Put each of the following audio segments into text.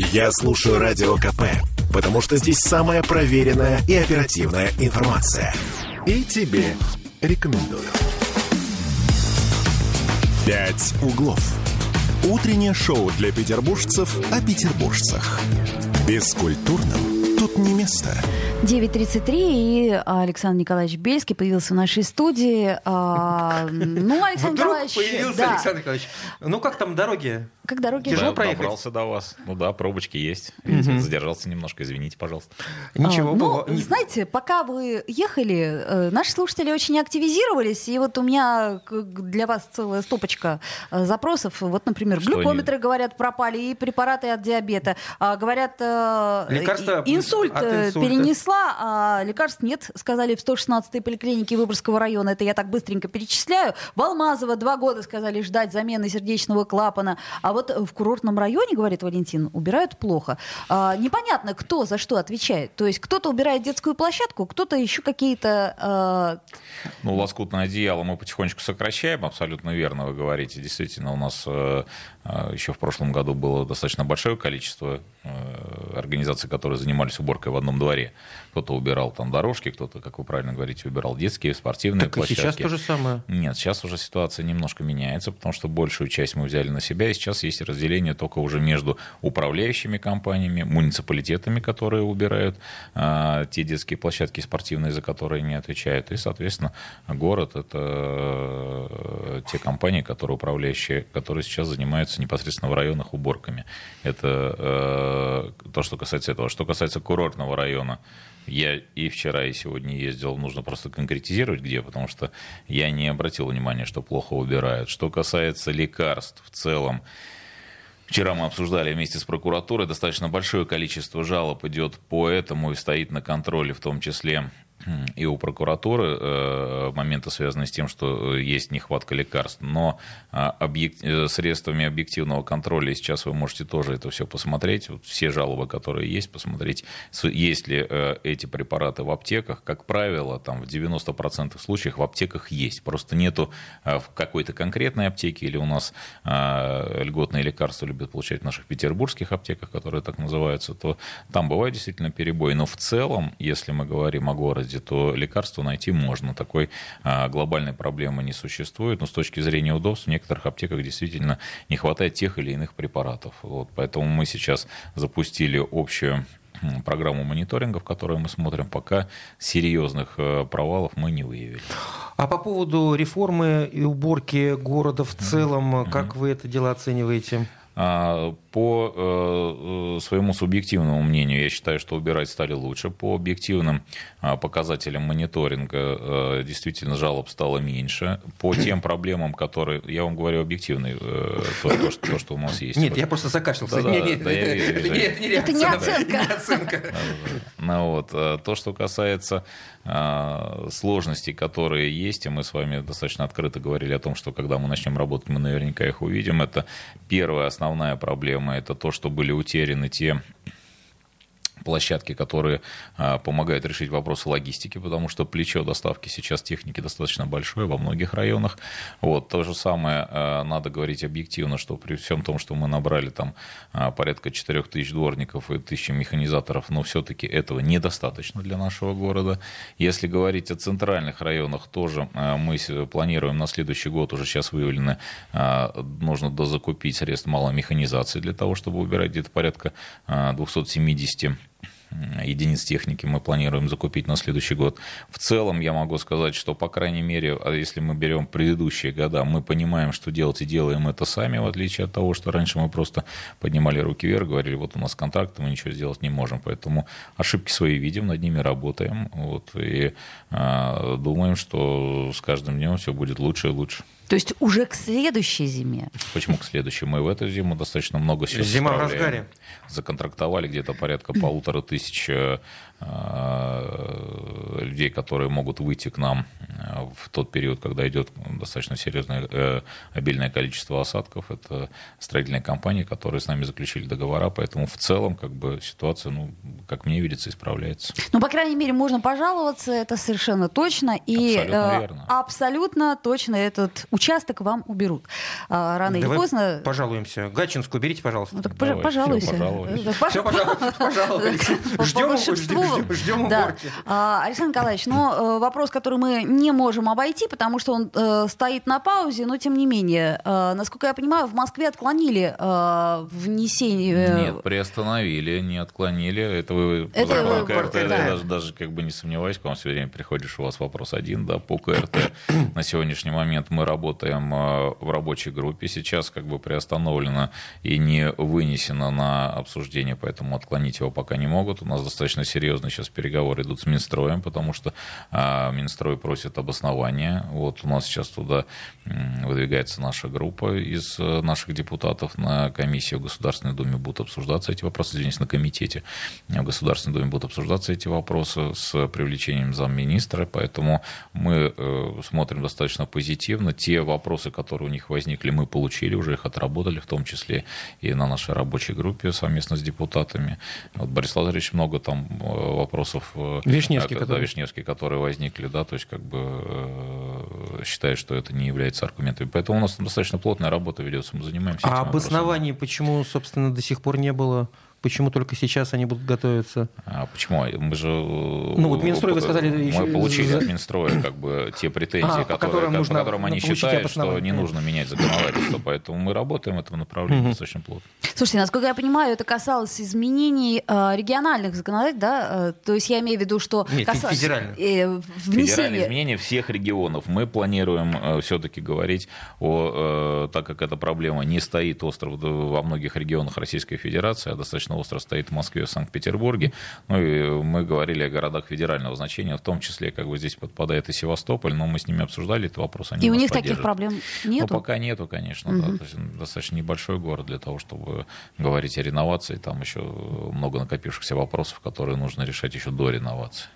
Я слушаю Радио КП, потому что здесь самая проверенная и оперативная информация. И тебе рекомендую. «Пять углов». Утреннее шоу для петербуржцев о петербуржцах. Бескультурным тут не место. 9.33, и Александр Николаевич Бельский появился в нашей студии. А, ну, Александр Вдруг Николаевич... появился да. Александр Николаевич. Ну как там дороги? Как дороги? Тяжело Да, проехать? Добрался до вас. Ну да, пробочки есть. Видите, Задержался немножко, извините, пожалуйста. Ничего А, ну, было. Не- знаете, пока вы ехали, э, наши слушатели очень активизировались, и вот у меня для вас целая стопочка э, запросов. Вот, например, глюкометры, говорят, пропали, и препараты от диабета. А, Говорят, э, Лекарства и- инсульт от э, инсульта. перенесла, а лекарств нет, сказали в 116-й поликлинике Выборгского района. Это я так быстренько перечисляю. В Алмазово два года сказали ждать замены сердечного клапана. А вот в курортном районе, говорит Валентин, убирают плохо. А, непонятно, кто за что отвечает. То есть кто-то убирает детскую площадку, кто-то еще какие-то... а, Ну, лоскутное одеяло мы потихонечку сокращаем, абсолютно верно вы говорите. Действительно, у нас э, э, еще в прошлом году было достаточно большое количество э, организаций, которые занимались уборкой в одном дворе. Кто-то убирал там дорожки, кто-то, как вы правильно говорите, убирал детские, спортивные Так площадки. сейчас то же самое. Нет, сейчас уже ситуация немножко меняется, потому что большую часть мы взяли на себя, и сейчас есть разделение только уже между управляющими компаниями, муниципалитетами, которые убирают а, те детские площадки спортивные, за которые не отвечают, и, соответственно, город — это э, те компании, которые управляющие, которые сейчас занимаются непосредственно в районах уборками. Это э, то, что касается этого. Что касается курортного района, я и вчера, и сегодня ездил, нужно просто конкретизировать где, потому что я не обратил внимания, что плохо убирают. Что касается лекарств в целом, Вчера мы обсуждали вместе с прокуратурой, достаточно большое количество жалоб идет по этому и стоит на контроле, в том числе и у прокуратуры э, моменты, связанные с тем, что э, есть нехватка лекарств, но а, объек- э, средствами объективного контроля, сейчас вы можете тоже это все посмотреть, вот все жалобы, которые есть, посмотреть, есть ли эти препараты в аптеках, как правило, там в 90% случаев в аптеках есть, просто нету в какой-то конкретной аптеке, или у нас льготные лекарства любят получать в наших петербургских аптеках, которые так называются, то там бывают действительно перебои, но в целом, если мы говорим о городе, то лекарства найти можно. Такой а, глобальной проблемы не существует, но с точки зрения удобств в некоторых аптеках действительно не хватает тех или иных препаратов. Вот, поэтому мы сейчас запустили общую программу мониторинга, в которой мы смотрим, пока серьезных э, провалов мы не выявили. А по поводу реформы и уборки города в целом, как вы это дело оцениваете? А, По э, э, своему субъективному мнению, я считаю, что убирать стали лучше. По объективным а, показателям мониторинга э, действительно жалоб стало меньше. По тем проблемам, которые... Я вам говорю объективный, то, то, что, то, что у нас есть. Нет, я просто закашлялся. Да-да, Не, не, да, я вижу, это вижу. не- это не Это не да, оценка. не оценка. Ну, вот. То, что касается э, сложностей, которые есть, и мы с вами достаточно открыто говорили о том, что когда мы начнем работать, мы наверняка их увидим. Это первая основная проблема, это то, что были утеряны те площадки, которые а, помогают решить вопросы логистики, потому что плечо доставки сейчас техники достаточно большое во многих районах. Вот, то же самое а, надо говорить объективно, что при всем том, что мы набрали там а, порядка 4 тысяч дворников и 1000 механизаторов, но все-таки этого недостаточно для нашего города. Если говорить о центральных районах, тоже мы планируем на следующий год, уже сейчас выявлено, а, нужно дозакупить средств малой механизации для того, чтобы убирать где-то порядка а, 270 единиц техники мы планируем закупить на следующий год. В целом я могу сказать, что, по крайней мере, а если мы берем предыдущие года, мы понимаем, что делать и делаем это сами, в отличие от того, что раньше мы просто поднимали руки вверх, говорили, вот у нас контракт, мы ничего сделать не можем. Поэтому ошибки свои видим, над ними работаем. Вот, и а, думаем, что с каждым днем все будет лучше и лучше. То есть уже к следующей зиме. Почему к следующему? Мы в эту зиму достаточно много сейчас Зима в разгаре. Законтрактовали где-то порядка полутора тысяч э, э, людей, которые могут выйти к нам э, в тот период, когда идет достаточно серьезное э, обильное количество осадков. Это строительные компании, которые с нами заключили договора, поэтому в целом как бы ситуация, ну, как мне видится, исправляется. Ну, по крайней мере, можно пожаловаться, это совершенно точно. И Абсолютно э, абсолютно точно этот участок вам уберут. А, рано Давай или поздно. пожалуемся. Гатчинскую уберите, пожалуйста. Ну, так Давай, пожа- пожалуйся. всё, пожалуй. Да, пож- Всё, пожалуй- пожалуйста. По- по Ждем-. Ждем- ждем Да. уборки. А, Александр Николаевич, но э, вопрос, который мы не можем обойти, потому что он э, стоит на паузе, но тем не менее, э, насколько я понимаю, в Москве отклонили э, внесение... Нет, приостановили, не отклонили. Это вы по Это закону вы- КРТ, да. я даже, даже как бы не сомневаюсь, к вам все время приходишь, у вас вопрос один, да, по КРТ. На сегодняшний момент мы работаем э, в рабочей группе, сейчас как бы приостановлено и не вынесено на обсуждение, поэтому отклонить его пока не могут. У нас достаточно серьезные сейчас переговоры идут с Минстроем, потому что а, Минстрой просит обоснования. Вот у нас сейчас туда выдвигается наша группа из э, наших депутатов на комиссии в Государственной Думе будут обсуждаться эти вопросы, извините, на комитете в Государственной Думе будут обсуждаться эти вопросы с привлечением замминистра, поэтому мы э, смотрим достаточно позитивно. Те вопросы, которые у них возникли, мы получили, уже их отработали, в том числе и на нашей рабочей группе совместно с депутатами. Вот Борис Лазаревич много там э, вопросов э, Вишневский, а, да, который- Вишневский, которые возникли, да, то есть как бы э, считает, что это не является аргументом. Поэтому у нас достаточно плотная работа ведется, мы занимаемся А этим вопросом. обоснований почему, собственно, до сих пор не было? Почему только сейчас они будут готовиться? А почему? Мы же... Ну, вот Минстрой, вы сказали, Мы еще- получили от Минстроя как бы те претензии, А, по которые, которым как- нужно по которым они считают, что не нужно менять законодательство. Поэтому мы работаем в этом направлении достаточно плотно. Слушайте, насколько я понимаю, это касалось изменений э, региональных законодательств, да? Э, то есть я имею в виду, что... Нет, каса- федеральных. э, Федеральные внесение... изменения всех регионов. Мы планируем все-таки говорить о, э, так как эта проблема не стоит остро во многих регионах Российской Федерации, а достаточно остро стоит в Москве, в Санкт-Петербурге. Ну и мы говорили о городах федерального значения, в том числе, как бы здесь подпадает и Севастополь, но мы с ними обсуждали этот вопрос. Они И у них таких проблем Ну, нету? пока нету, конечно, да. То есть достаточно небольшой город для того, чтобы говорить о реновации. Там еще много накопившихся вопросов, которые нужно решать еще до реновации.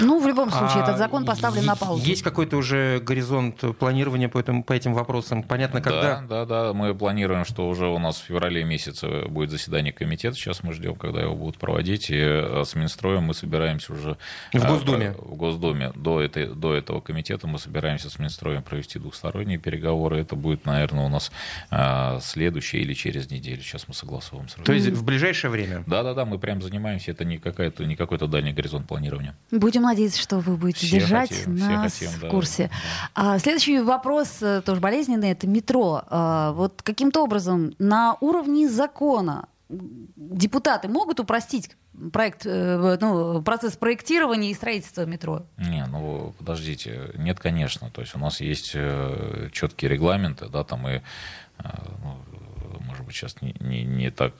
Ну, в любом случае, А этот закон поставлен на паузу. Есть какой-то уже горизонт планирования по, этому, по этим вопросам? Понятно, когда? Да, да, да. Мы планируем, что уже у нас в феврале месяце будет заседание комитета. Сейчас мы ждем, когда его будут проводить. И э, с Минстроем мы собираемся уже... В э, Госдуме. В Госдуме. До, этой, до этого комитета мы собираемся с Минстроем провести двухсторонние переговоры. Это будет, наверное, у нас э, следующее или через неделю. Сейчас мы согласовываем сразу. То есть в ближайшее время? Да, да, да, мы прям занимаемся. Это не, какая-то, не какой-то дальний горизонт планирования. Будем надеяться, что вы будете Все держать хотим, нас хотим, в да, курсе. да. А, следующий вопрос, э, тоже болезненный, это метро. А, вот каким-то образом на уровне закона депутаты могут упростить проект, э, ну, процесс проектирования и строительства метро? Не, ну подождите, нет, конечно. То есть у нас есть э, четкие регламенты, да, там и, ну, может быть, сейчас не, не, не так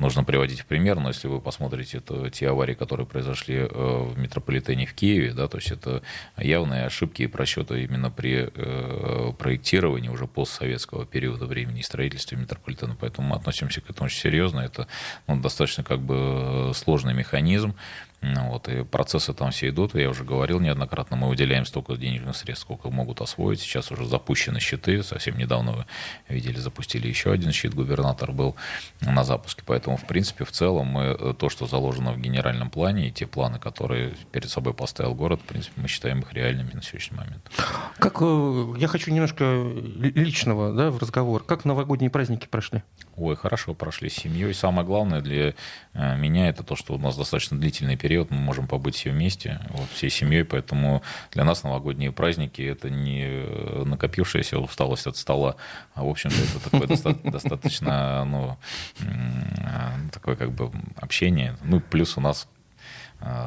нужно приводить в пример, но если вы посмотрите это, те аварии, которые произошли э, в метрополитене в Киеве, да, то есть это явные ошибки и просчеты именно при э, проектировании уже постсоветского периода времени и строительстве метрополитена, поэтому мы относимся к этому очень серьезно. Это ну, достаточно как бы сложный механизм, вот, и процессы там все идут. Я уже говорил неоднократно, мы выделяем столько денежных средств, сколько могут освоить. Сейчас уже запущены счеты. Совсем недавно вы видели, запустили еще один счет. Губернатор был на запуске. Поэтому, в принципе, в целом мы э, то, что заложено в генеральном плане, и те планы, которые перед собой поставил город, в принципе, мы считаем их реальными на сегодняшний момент. Как, э, я хочу немножко ли- личного да, в разговор. Как новогодние праздники прошли? Ой, хорошо прошли с семьей. Самое главное для э, меня это то, что у нас достаточно длительный период, мы можем побыть все вместе, вот, всей семьей, поэтому для нас новогодние праздники это не э, накопившаяся усталость от стола, а в общем-то это такое доста- достаточно, ну, м, такое как бы общение. Ну, плюс у нас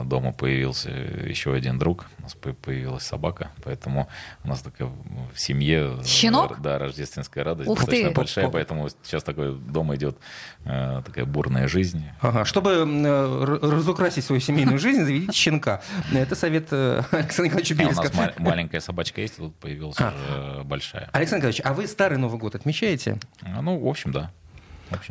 дома появился еще один друг, у нас по- появилась собака, поэтому у нас такая в семье э, Щенок? да, рождественская радость Ух достаточно ты! большая, поэтому сейчас такой дома идет э, такая бурная жизнь. Ага. Чтобы э, разукрасить свою семейную жизнь, заведите щенка. Это совет Александра Николаевича А у Белецка. нас ма- маленькая собачка есть, тут появилась А. уже большая. Александр Николаевич, а вы Старый Новый год отмечаете? А, Ну, в общем, да.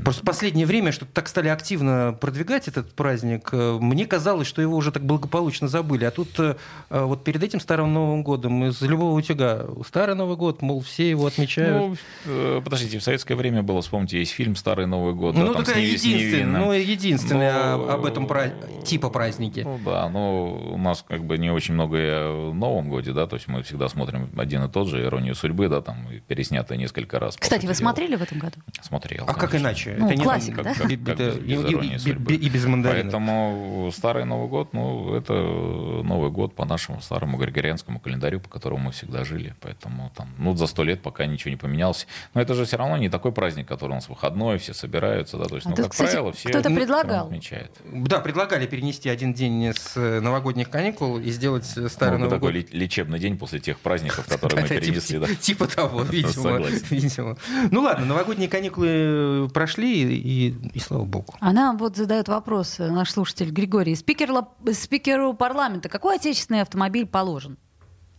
Просто в последнее время что-то так стали активно продвигать этот праздник. Э, мне казалось, что его уже так благополучно забыли. А тут э, э, вот перед этим Старым Новым годом из любого утюга Старый Новый год, мол, все его отмечают. Ну, подождите, в советское время было, вспомните, есть фильм «Старый Новый год». Ну, да, такая единственная, ну, единственная но... об этом пра... типа празднике. Ну, да, но у нас как бы не очень много в Новом годе, да, то есть мы всегда смотрим один и тот же «Иронию судьбы», да, там переснято несколько раз. Кстати, вы смотрели в этом году? Смотрел. А конечно. как иначе? Ну, это не классик, как, да? Как, как, это, без, без и, и, и без мандарина. Поэтому Старый Новый год, ну, это Новый год по нашему старому григорианскому календарю, по которому мы всегда жили. Поэтому там, ну, за сто лет пока ничего не поменялось. Но это же все равно не такой праздник, который у нас выходной, все собираются, да, то есть, а ну, тут, как кстати, правило, все кто-то предлагал. отмечают. Да, предлагали перенести один день с новогодних каникул и сделать Старый ну, Новый такой год. лечебный день после тех праздников, которые мы перенесли. Типа того, видимо. Ну ладно, новогодние каникулы прошли, и, и слава богу. А нам вот задает вопрос наш слушатель Григорий. Спикер, спикеру парламента какой отечественный автомобиль положен?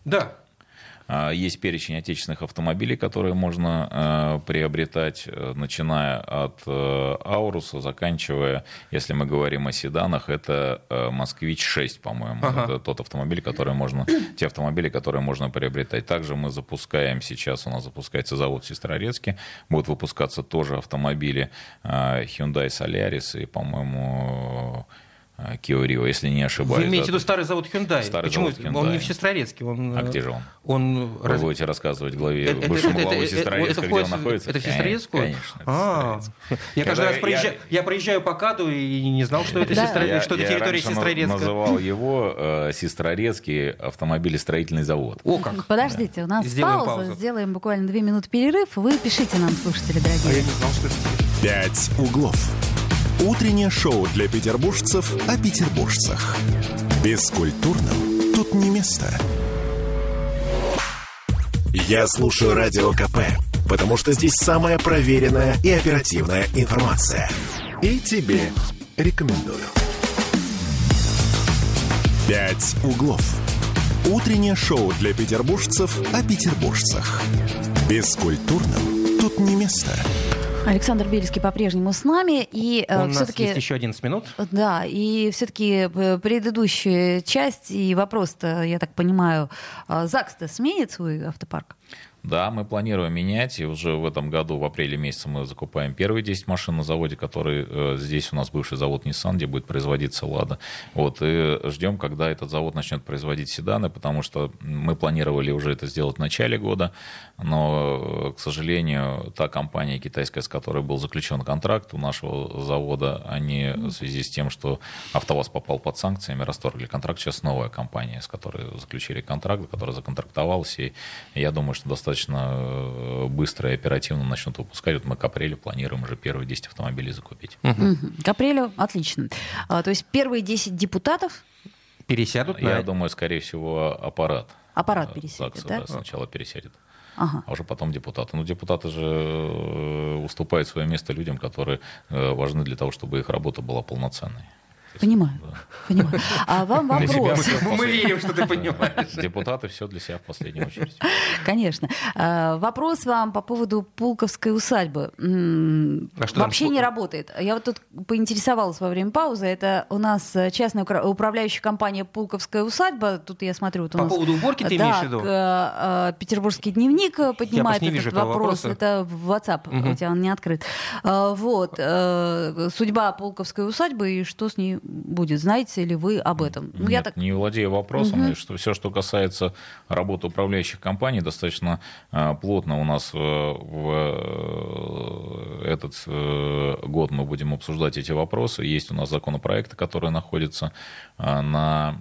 Да, есть перечень отечественных автомобилей, которые можно а, приобретать, э, начиная от э, Ауруса, заканчивая, если мы говорим о седанах, это э, Москвич-6, по-моему. Ага. Это тот автомобиль, который можно, те автомобили, которые можно приобретать. Также мы запускаем сейчас, у нас запускается завод в Сестрорецке, будут выпускаться тоже автомобили Hyundai Solaris и, по-моему, Kia Rio, если не ошибаюсь. Вы имеете в виду старый завод Hyundai? Старый Почему? завод Hyundai. Он не в Сестрорецке. Он, а где же он? он Вы раз... будете рассказывать главе, это, бывшему это, главу Сестрорецка, где он находится? Это в Сестрорецку? Конечно, а, Я каждый раз проезжаю, я... я проезжаю по КАДу и не знал, что это, Сестро... что это территория Сестрорецка. Я называл его э, Сестрорецкий автомобилестроительный завод. О, как. Подождите, у нас пауза, сделаем буквально две минуты перерыв. Вы пишите нам, слушатели дорогие. А я не знал, что это... Пять углов. Утреннее шоу для петербуржцев о петербуржцах. Бескультурным тут не место. Я слушаю Радио КП, потому что здесь самая проверенная и оперативная информация. И тебе рекомендую. «Пять углов». Утреннее шоу для петербуржцев о петербуржцах. Бескультурным тут не место. Александр Бельский по-прежнему с нами. И, э, У нас есть еще 11 минут. Да, и все-таки э, предыдущая часть и вопрос-то, я так понимаю, э, ЗАГС-то сменит свой автопарк? Да, мы планируем менять, и уже в этом году, в апреле месяце, мы закупаем первые 10 машин на заводе, который э, здесь у нас бывший завод Nissan, где будет производиться «Лада». Вот, и ждем, когда этот завод начнет производить седаны, потому что мы планировали уже это сделать в начале года, но, к сожалению, та компания китайская, с которой был заключен контракт у нашего завода, они в связи с тем, что АвтоВАЗ попал под санкциями, расторгли контракт. Сейчас новая компания, с которой заключили контракт, которая законтрактовалась, и я думаю, что достаточно достаточно э, быстро и оперативно начнут выпускать. Вот мы к апрелю планируем уже первые 10 автомобилей закупить. Угу. К апрелю отлично. А, то есть первые 10 депутатов пересядут? Я на... думаю, скорее всего, аппарат. Аппарат э, пересядет, ЗАГСа, да? да? Сначала пересядет. Ага. а уже потом депутаты. Ну, депутаты же э, уступают свое место людям, которые важны для того, чтобы их работа была полноценной. Понимаю. Да. Понимаю. А вам вопрос. Мы верим, что ты понимаешь. Депутаты все для себя в последнюю очередь. Конечно. А, вопрос вам по поводу Пулковской усадьбы. А Вообще не работает. Я вот тут поинтересовалась во время паузы. Это у нас частная управляющая компания Пулковская усадьба. Тут я смотрю. По поводу уборки ты имеешь в виду? А, Петербургский дневник поднимает этот вопрос. Это в WhatsApp. У тебя он не открыт. Вот. Э, судьба Пулковской усадьбы и что с ней будет. Знаете ли вы об этом? Ну, Нет, я так... не владею вопросом. Угу. Что, все, что касается работы управляющих компаний, достаточно э, плотно у нас э, в э, этот э, год мы будем обсуждать эти вопросы. Есть у нас законопроекты, которые находятся э, на,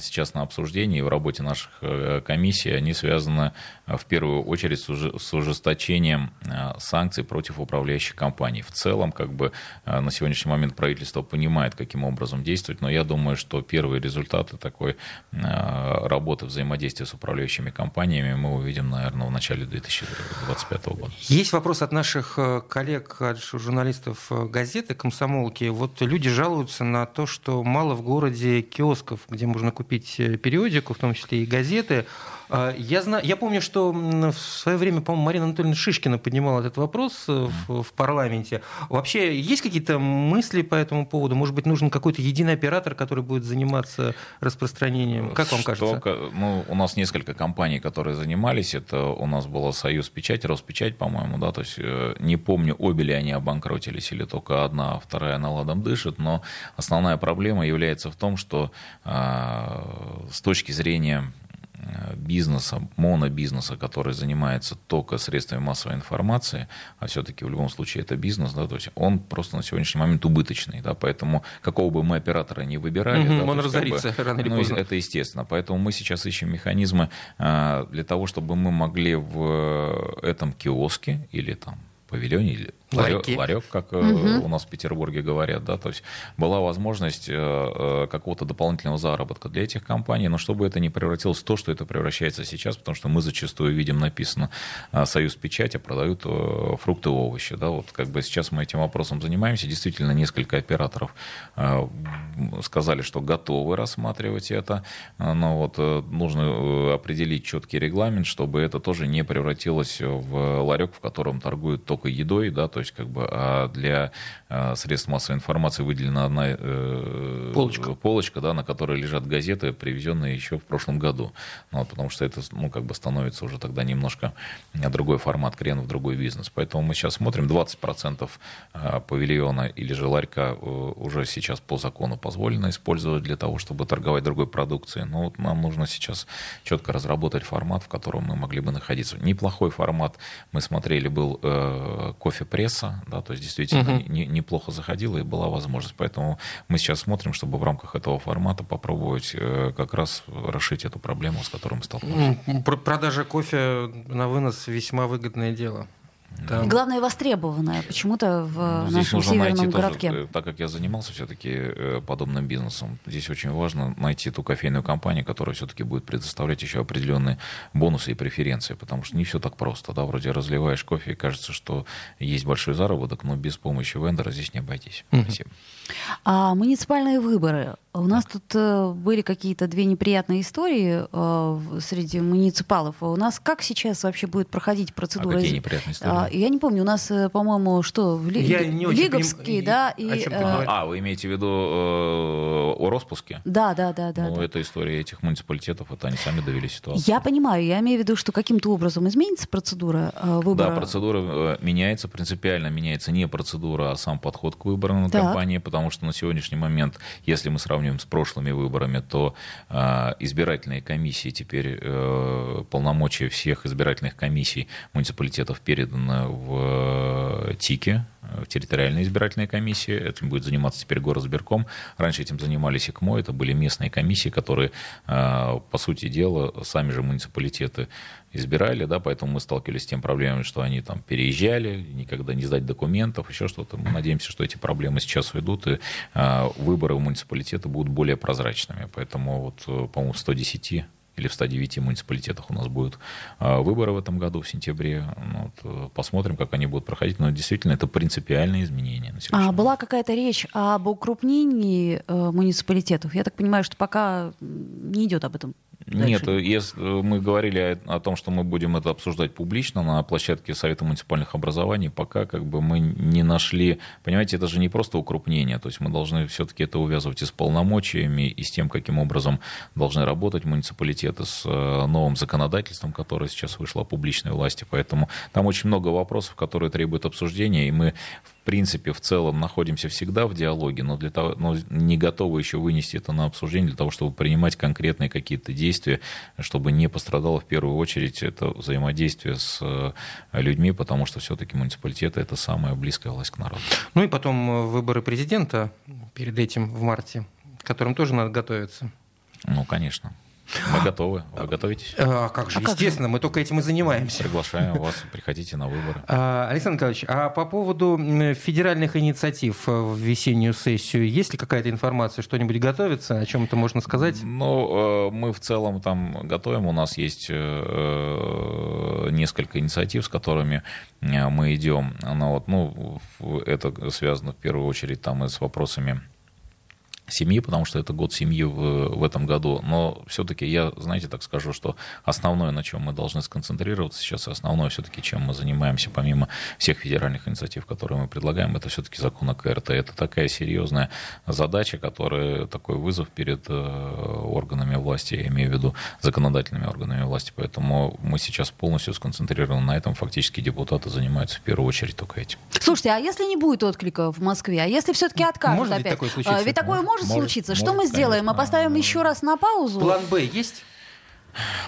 сейчас на обсуждении в работе наших э, комиссий. Они связаны э, в первую очередь с ужесточением э, санкций против управляющих компаний. В целом, как бы на сегодняшний момент правительство понимает, как каким образом действовать, но я думаю, что первые результаты такой работы взаимодействия с управляющими компаниями мы увидим, наверное, в начале 2025 года. Есть вопрос от наших коллег, от журналистов газеты «Комсомолки». Вот люди жалуются на то, что мало в городе киосков, где можно купить периодику, в том числе и газеты. А, я, знаю, я помню, что в свое время, по-моему, Марина Анатольевна Шишкина поднимала этот вопрос э, в, в парламенте. Вообще, есть какие-то мысли по этому поводу? Может быть, нужен какой-то единый оператор, который будет заниматься распространением? Как вам кажется? Что, ну, у нас несколько компаний, которые занимались. Это у нас было Союз Печать, Роспечать, по-моему, да, то есть э, не помню, обе ли они обанкротились или только одна, а вторая наладом дышит, но основная проблема является в том, что э, с точки зрения бизнеса, монобизнеса, который занимается только средствами массовой информации, а все-таки в любом случае это бизнес, да, то есть он просто на сегодняшний момент убыточный, да, поэтому какого бы мы оператора не выбирали, угу, да, он разорится как бы, рано или ну, поздно. Это естественно, поэтому мы сейчас ищем механизмы э, для того, чтобы мы могли в этом киоске или там павильоне или ларек, ларек как угу. у нас в Петербурге говорят, да, то есть была возможность э, э, какого-то дополнительного заработка для этих компаний, но чтобы это не превратилось в то, что это превращается сейчас, потому что мы зачастую видим написано «Союз печати», продают фрукты и овощи, да, вот как бы сейчас мы этим вопросом занимаемся, действительно несколько операторов сказали, что готовы рассматривать это, но вот нужно определить четкий регламент, чтобы это тоже не превратилось в ларек, в котором торгуют только едой, да, то то есть как бы а для а, средств массовой информации выделена одна э, полочка, полочка да, на которой лежат газеты, привезенные еще в прошлом году. Ну, вот, потому что это ну, как бы становится уже тогда немножко другой формат, крен в другой бизнес. Поэтому мы сейчас смотрим, 20% а, павильона или же ларька э, уже сейчас по закону позволено использовать для того, чтобы торговать другой продукцией. Но вот нам нужно сейчас четко разработать формат, в котором мы могли бы находиться. Неплохой формат мы смотрели был э, кофе-пресс, пресса, да, то есть действительно угу. не, неплохо заходила и была возможность. Поэтому мы сейчас смотрим, чтобы в рамках этого формата попробовать э, как раз решить эту проблему, с которой мы столкнулись. Продажа кофе на вынос весьма выгодное дело. Да. Главное, востребованное почему-то в ну, здесь нашем нужно северном найти городке. Тоже, так как я занимался все-таки э, подобным бизнесом, здесь очень важно найти ту кофейную компанию, которая все-таки будет предоставлять еще определенные бонусы и преференции, потому что не все так просто. Да? Вроде разливаешь кофе, и кажется, что есть большой заработок, но без помощи вендора здесь не обойтись. Спасибо. А муниципальные выборы. У нас тут э, были какие-то две неприятные истории э, среди муниципалов. У нас как сейчас вообще будет проходить процедура? А какие неприятные истории? А, я не помню. У нас, э, по-моему, что в Ли... я не Лиговский, поним... да? И, э... А, вы имеете в виду э, о распуске? Да, да, да, да. Ну, да. это история этих муниципалитетов, это они сами довели ситуацию. Я понимаю. Я имею в виду, что каким-то образом изменится процедура э, выбора. Да, процедура э, меняется, принципиально меняется не процедура, а сам подход к выборам так. кампании, потому что на сегодняшний момент, если мы сравним сравниваем с прошлыми выборами, то э, избирательные комиссии теперь, э, полномочия всех избирательных комиссий муниципалитетов переданы в э, ТИКе, в территориальной избирательной комиссии. Этим будет заниматься теперь горосберком. Раньше этим занимались ИКМО, это были местные комиссии, которые, по сути дела, сами же муниципалитеты избирали, да, поэтому мы сталкивались с тем проблемами, что они там переезжали, никогда не сдать документов, еще что-то. Мы надеемся, что эти проблемы сейчас уйдут, и а, выборы в муниципалитеты будут более прозрачными. Поэтому вот, э, по-моему, в 110 или в 109 муниципалитетах у нас будут а, выборы в этом году, в сентябре. Ну, вот, э, посмотрим, как они будут проходить. Но действительно, это принципиальные изменения. На а была какая-то речь об укрупнении э, муниципалитетов? Я так понимаю, что пока не идет об этом нет, если мы говорили о, том, что мы будем это обсуждать публично на площадке Совета муниципальных образований, пока как бы мы не нашли, понимаете, это же не просто укрупнение, то есть мы должны все-таки это увязывать и с полномочиями, и с тем, каким образом должны работать муниципалитеты с э, новым законодательством, которое сейчас вышло о публичной власти, поэтому там очень много вопросов, которые требуют обсуждения, и мы в принципе, в целом находимся всегда в диалоге, но, для того, но не готовы еще вынести это на обсуждение для того, чтобы принимать конкретные какие-то действия, чтобы не пострадало в первую очередь это взаимодействие с э, людьми, потому что все-таки муниципалитеты – это самая близкая власть к народу. Ну и потом э, выборы президента перед этим в марте, к которым тоже надо готовиться. Ну, конечно. Мы готовы. Вы готовитесь? А, как же, а естественно, как же? мы только этим и занимаемся. Приглашаем вас, приходите на выборы. А, Александр Николаевич, а по поводу федеральных инициатив в весеннюю сессию, есть ли какая-то информация, что-нибудь готовится, о чем это можно сказать? Ну, э, мы в целом там готовим, у нас есть э, несколько инициатив, с которыми э, мы идем. Но вот, ну, это связано в первую очередь там и с вопросами семьи, потому что это год семьи в, в этом году. Но все-таки я, знаете, так скажу, что основное, на чем мы должны сконцентрироваться сейчас, основное все-таки, чем мы занимаемся, помимо всех федеральных инициатив, которые мы предлагаем, это все-таки закон о КРТ. Это такая серьезная задача, которая такой вызов перед э, органами власти, я имею в виду законодательными органами власти. Поэтому мы сейчас полностью сконцентрированы на этом. Фактически депутаты занимаются в первую очередь только этим. Слушайте, а если не будет отклика в Москве, а если все-таки откажут Может опять? ведь такое случиться? А, Ведь такое может, Может, случиться. может, Что мы сделаем? Мы поставим еще раз на паузу? План Б есть?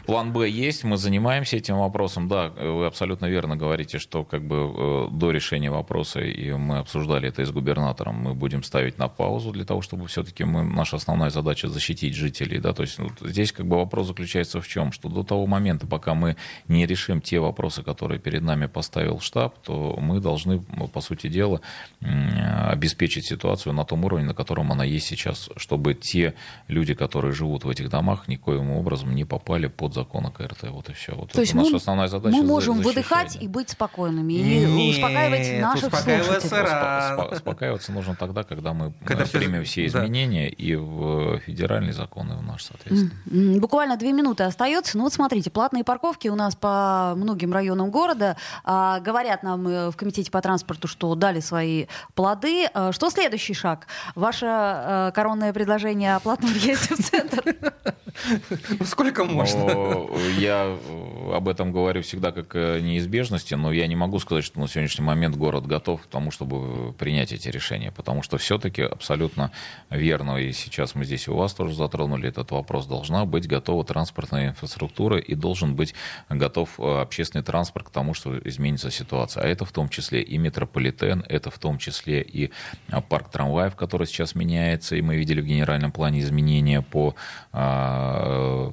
План Б есть, мы занимаемся этим вопросом. Да, вы абсолютно верно говорите, что как бы э, до решения вопроса, и мы обсуждали это и с губернатором, мы будем ставить на паузу для того, чтобы все-таки мы, наша основная задача защитить жителей. Да? То есть вот здесь как бы вопрос заключается в чем? Что до того момента, пока мы не решим те вопросы, которые перед нами поставил штаб, то мы должны, по сути дела, обеспечить ситуацию на том уровне, на котором она есть сейчас, чтобы те люди, которые живут в этих домах, никоим образом не попали под закон о КРТ. Вот и все. Вот То это есть наша мы, основная задача. мы можем выдыхать да. и быть спокойными, и Нет, успокаивать наших успокаиваться слушателей. Успо- Успокаиваться нужно тогда, когда мы Когда примем все да. изменения и в федеральный закон, и в наш, соответственно. Буквально две минуты остается. Ну вот смотрите, платные парковки у нас по многим районам города. А, говорят нам э, в комитете по транспорту, что дали свои плоды. А, что следующий шаг? Ваше э, коронное предложение о платном въезде в центр? Сколько можно? Но я э, об этом говорю всегда как о неизбежности, но я не могу сказать, что на сегодняшний момент город готов к тому, чтобы принять эти решения, потому что все-таки абсолютно верно, и сейчас мы здесь у вас тоже затронули этот вопрос, должна быть готова транспортная инфраструктура и должен быть готов э, общественный транспорт к тому, что изменится ситуация. А это в том числе и метрополитен, это в том числе и парк трамваев, который сейчас меняется, и мы видели в генеральном плане изменения по э,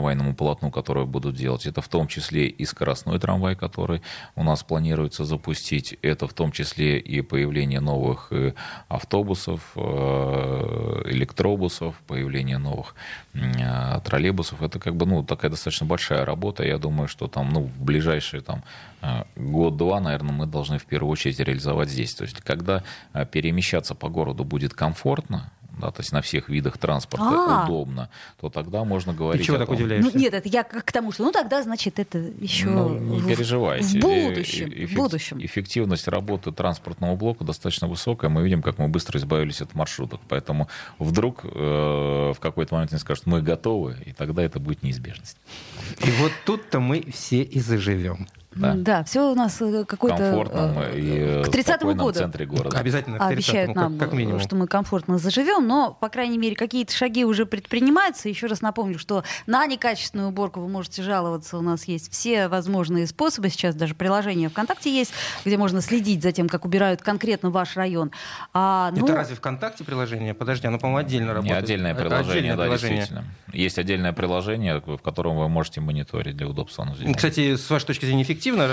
трамвайному полотну, которое будут делать. Это в том числе и скоростной трамвай, который у нас планируется запустить. Это в том числе и появление новых э, автобусов, э, электробусов, появление новых э, троллейбусов. Это как бы ну, такая достаточно большая работа. Я думаю, что там ну, в ближайшие там, год-два, наверное, мы должны в первую очередь реализовать здесь. То есть, когда перемещаться по городу будет комфортно, да, то есть на всех видах транспорта А. удобно, то тогда можно говорить Ты чего о так том- Ну, удивляешься? нет, это я к к тому, что ну тогда, значит, это еще Ну, не в- переживайте. в будущем. Э, в будущем. Эффективность работы транспортного блока достаточно высокая. Мы видим, как мы быстро избавились от маршруток. Поэтому вдруг э, в какой-то момент они скажут, мы готовы, и тогда это будет неизбежность. И вот тут-то мы все и заживем. Да. Да, все у нас э, какой-то... Комфортном э, и э, к 30 спокойном году. центре города. Обязательно к 30-му, обещают нам, как, как минимум. что мы комфортно заживем, но, по крайней мере, какие-то шаги уже предпринимаются. Еще раз напомню, что на некачественную уборку вы можете жаловаться. У нас есть все возможные способы. Сейчас даже приложение ВКонтакте есть, где можно следить за тем, как убирают конкретно ваш район. А, ну, Это разве ВКонтакте приложение? Подожди, оно, по-моему, отдельно Не работает. отдельное Это приложение, отдельное да, приложение. действительно. Есть отдельное приложение, в котором вы можете мониторить для удобства. сделано. Кстати, с вашей точки зрения, эффективно?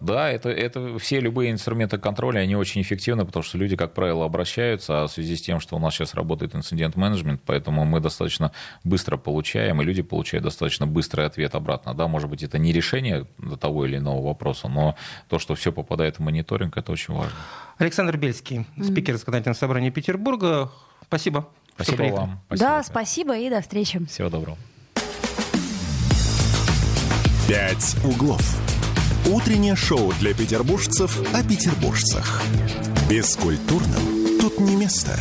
Да, это, это все любые инструменты контроля, они очень эффективны, потому что люди, как правило, обращаются, а в связи с тем, что у нас сейчас работает инцидент-менеджмент, поэтому мы достаточно быстро получаем, и люди получают достаточно быстрый ответ обратно. Да, может быть, это не решение до того или иного вопроса, но то, что все попадает в мониторинг, это очень важно. Александр Бельский, спикер Законодательного собрания Петербурга. Спасибо. Спасибо приехали. вам. да, спасибо и до встречи. Всего доброго. «Пять углов». Утреннее шоу для петербуржцев о петербуржцах. Бескультурным тут не место.